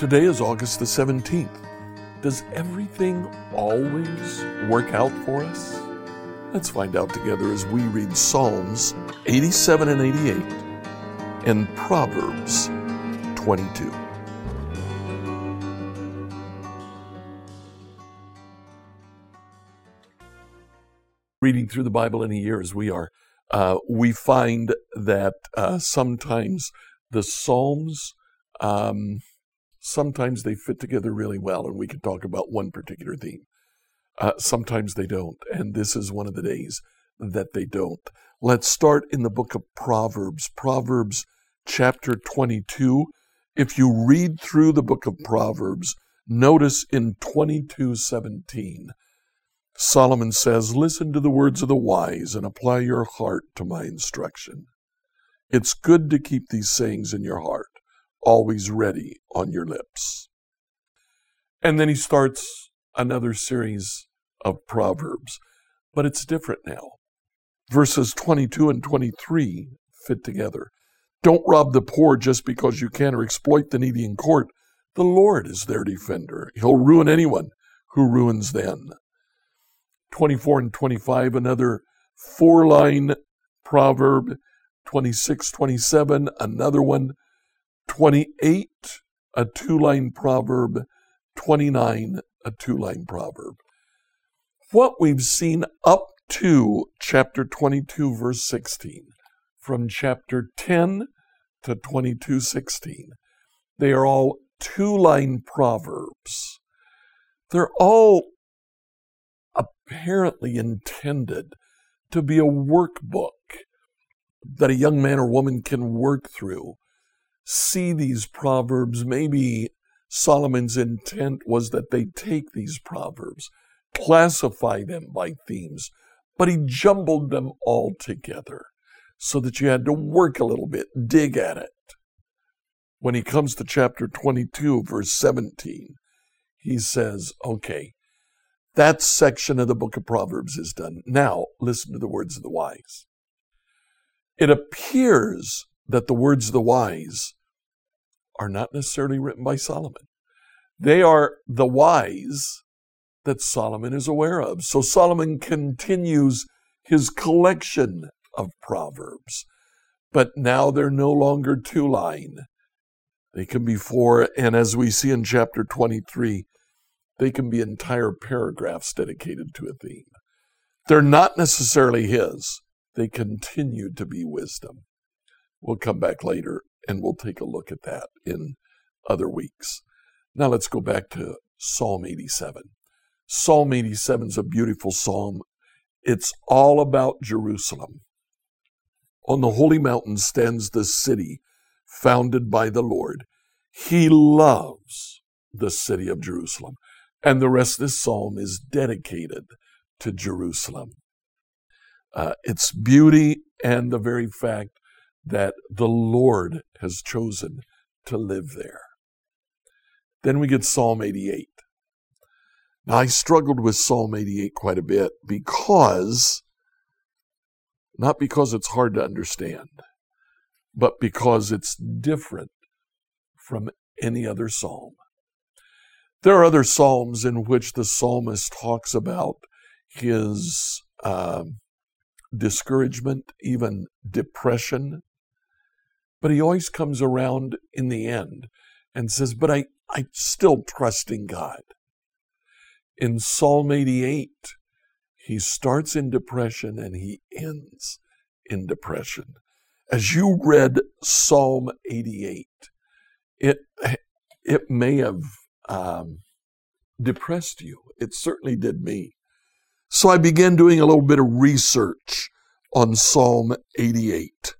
Today is August the 17th. Does everything always work out for us? Let's find out together as we read Psalms 87 and 88 and Proverbs 22. Reading through the Bible in a year as we are, uh, we find that uh, sometimes the Psalms um, sometimes they fit together really well, and we can talk about one particular theme. Uh, sometimes they don't, and this is one of the days that they don't. Let's start in the book of Proverbs, Proverbs chapter 22. If you read through the book of Proverbs, notice in 22:17, Solomon says, "Listen to the words of the wise and apply your heart to my instruction." It's good to keep these sayings in your heart always ready on your lips. And then he starts another series of Proverbs, but it's different now. Verses 22 and 23 fit together. Don't rob the poor just because you can or exploit the needy in court. The Lord is their defender. He'll ruin anyone who ruins them. 24 and 25, another four line proverb. 26, 27, another one. 28, a two line proverb, 29, a two line proverb. What we've seen up to chapter 22, verse 16, from chapter 10 to 22, 16, they are all two line proverbs. They're all apparently intended to be a workbook that a young man or woman can work through see these proverbs. Maybe Solomon's intent was that they take these proverbs, classify them by themes, but he jumbled them all together so that you had to work a little bit, dig at it. When he comes to chapter 22, verse 17, he says, okay, that section of the book of Proverbs is done. Now, listen to the words of the wise. It appears that the words of the wise are not necessarily written by Solomon. They are the wise that Solomon is aware of. So Solomon continues his collection of proverbs, but now they're no longer two line. They can be four, and as we see in chapter 23, they can be entire paragraphs dedicated to a theme. They're not necessarily his, they continue to be wisdom. We'll come back later and we'll take a look at that in other weeks. Now let's go back to Psalm 87. Psalm 87 is a beautiful psalm. It's all about Jerusalem. On the holy mountain stands the city founded by the Lord. He loves the city of Jerusalem. And the rest of this psalm is dedicated to Jerusalem. Uh, its beauty and the very fact that the Lord has chosen to live there. Then we get Psalm 88. Now, I struggled with Psalm 88 quite a bit because, not because it's hard to understand, but because it's different from any other psalm. There are other psalms in which the psalmist talks about his uh, discouragement, even depression, but he always comes around in the end and says, But I, I still trust in God. In Psalm 88, he starts in depression and he ends in depression. As you read Psalm 88, it, it may have um, depressed you. It certainly did me. So I began doing a little bit of research on Psalm 88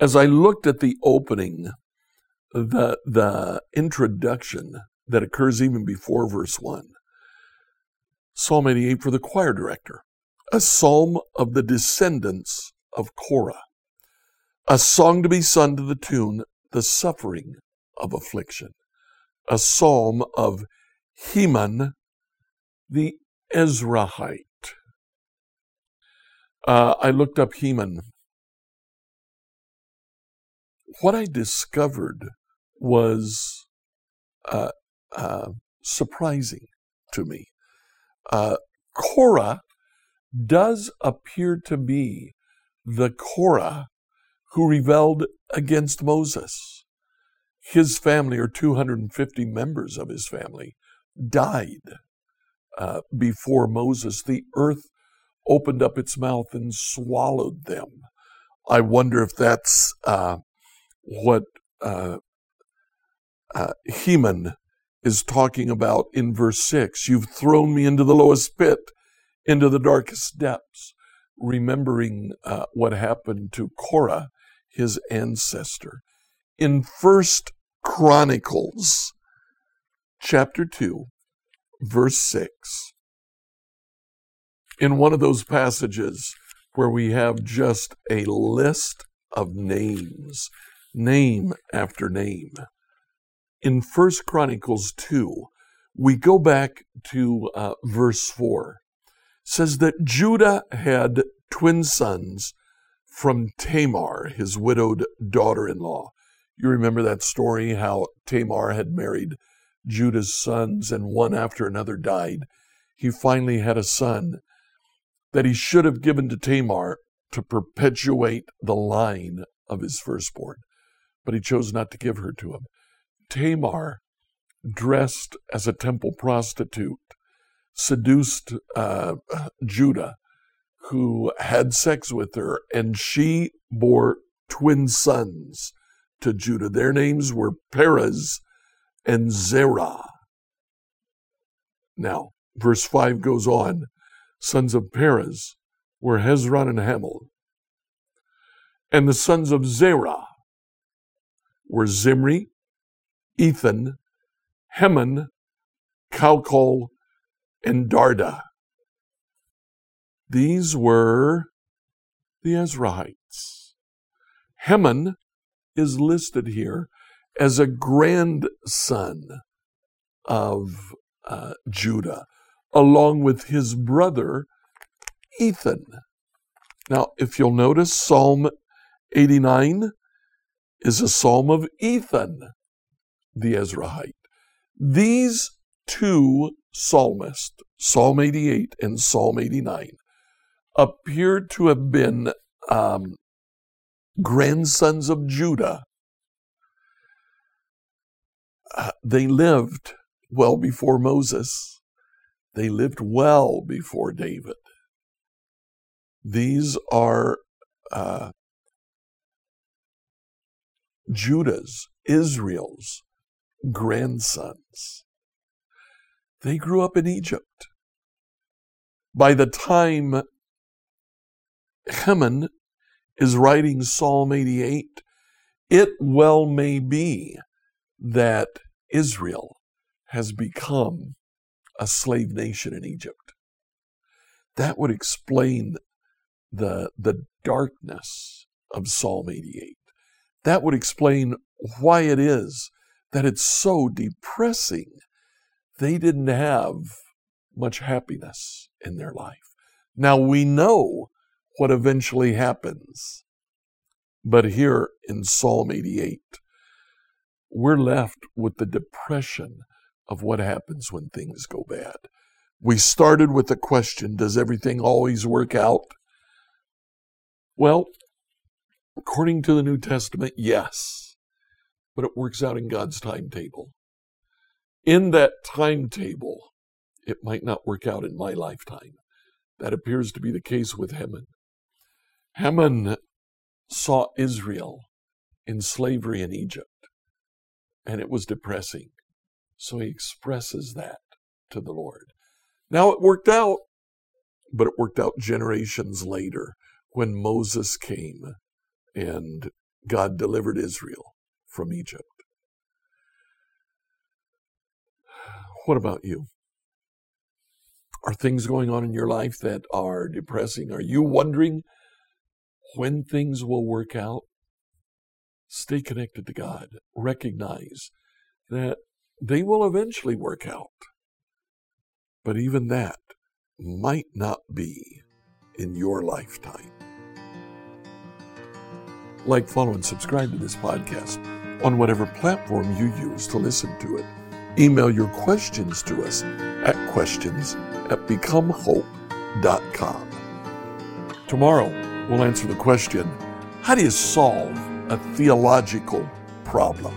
as I looked at the opening, the, the introduction that occurs even before verse 1, Psalm 88 for the choir director, a psalm of the descendants of Korah, a song to be sung to the tune, The Suffering of Affliction, a psalm of Heman the Ezrahite. Uh, I looked up Heman what I discovered was uh, uh, surprising to me. Uh, Korah does appear to be the Korah who rebelled against Moses. His family, or 250 members of his family, died uh, before Moses. The earth opened up its mouth and swallowed them. I wonder if that's uh, what uh, uh, Heman is talking about in verse 6. You've thrown me into the lowest pit, into the darkest depths, remembering uh, what happened to Korah, his ancestor. In First Chronicles, chapter 2, verse 6, in one of those passages where we have just a list of names, name after name. In First Chronicles 2, we go back to uh, verse 4. It says that Judah had twin sons from Tamar, his widowed daughter in law. You remember that story how Tamar had married Judah's sons and one after another died. He finally had a son that he should have given to Tamar to perpetuate the line of his firstborn, but he chose not to give her to him. Tamar, dressed as a temple prostitute, seduced uh, Judah, who had sex with her, and she bore twin sons to Judah. Their names were Perez and Zerah. Now, verse 5 goes on sons of Perez were Hezron and Hamul. And the sons of Zerah were Zimri, Ethan, Heman, Calcol, and Darda. These were the Ezrahites. Heman is listed here as a grandson of uh, Judah along with his brother Ethan. Now, if you'll notice, Psalm 89 is a psalm of Ethan, the Ezrahite. These two psalmists, Psalm 88 and Psalm 89, appear to have been um, grandsons of Judah. Uh, they lived well before Moses. They lived well before David. These are uh, Judah's, Israel's grandsons. They grew up in Egypt. By the time Heman is writing Psalm 88, it well may be that Israel has become a slave nation in Egypt. That would explain the, the darkness of Psalm 88. That would explain why it is that it's so depressing. They didn't have much happiness in their life. Now we know what eventually happens. But here in Psalm 88, we're left with the depression of what happens when things go bad. We started with the question Does everything always work out? Well, according to the New Testament, yes, but it works out in God's timetable. In that timetable, it might not work out in my lifetime. That appears to be the case with Haman. Haman saw Israel in slavery in Egypt, and it was depressing. So he expresses that to the Lord. Now it worked out, but it worked out generations later when Moses came and God delivered Israel from Egypt. What about you? Are things going on in your life that are depressing? Are you wondering when things will work out? Stay connected to God. Recognize that they will eventually work out. But even that might not be in your lifetime. Like, follow, and subscribe to this podcast on whatever platform you use to listen to it. Email your questions to us at questions at becomehope.com. Tomorrow, we'll answer the question how do you solve a theological problem?